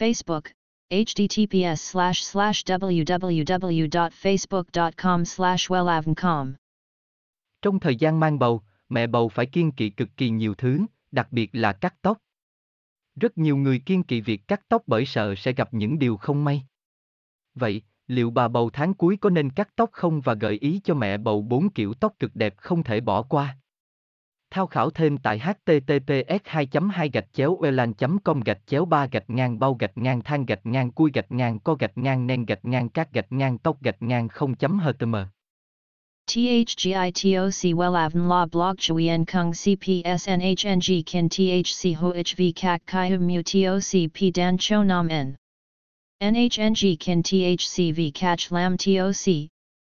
Facebook, https slash slash www.facebook.com slash wellavncom. Trong thời gian mang bầu, mẹ bầu phải kiên kỵ cực kỳ nhiều thứ, đặc biệt là cắt tóc. Rất nhiều người kiên kỵ việc cắt tóc bởi sợ sẽ gặp những điều không may. Vậy, liệu bà bầu tháng cuối có nên cắt tóc không và gợi ý cho mẹ bầu bốn kiểu tóc cực đẹp không thể bỏ qua? Tham khảo thêm tại https 2 2 gạch chéo elan com gạch chéo 3 gạch ngang bao gạch ngang than gạch ngang cui gạch ngang co gạch ngang nen gạch ngang các gạch ngang tóc gạch ngang 0.htm THGITOC Welavn La Blog Chuyen Kung CPSNHNG Kin THC HOHV Kak Kai Mu TOC P Dan Cho Nam N NHNG Kin THCV Catch Lam TOC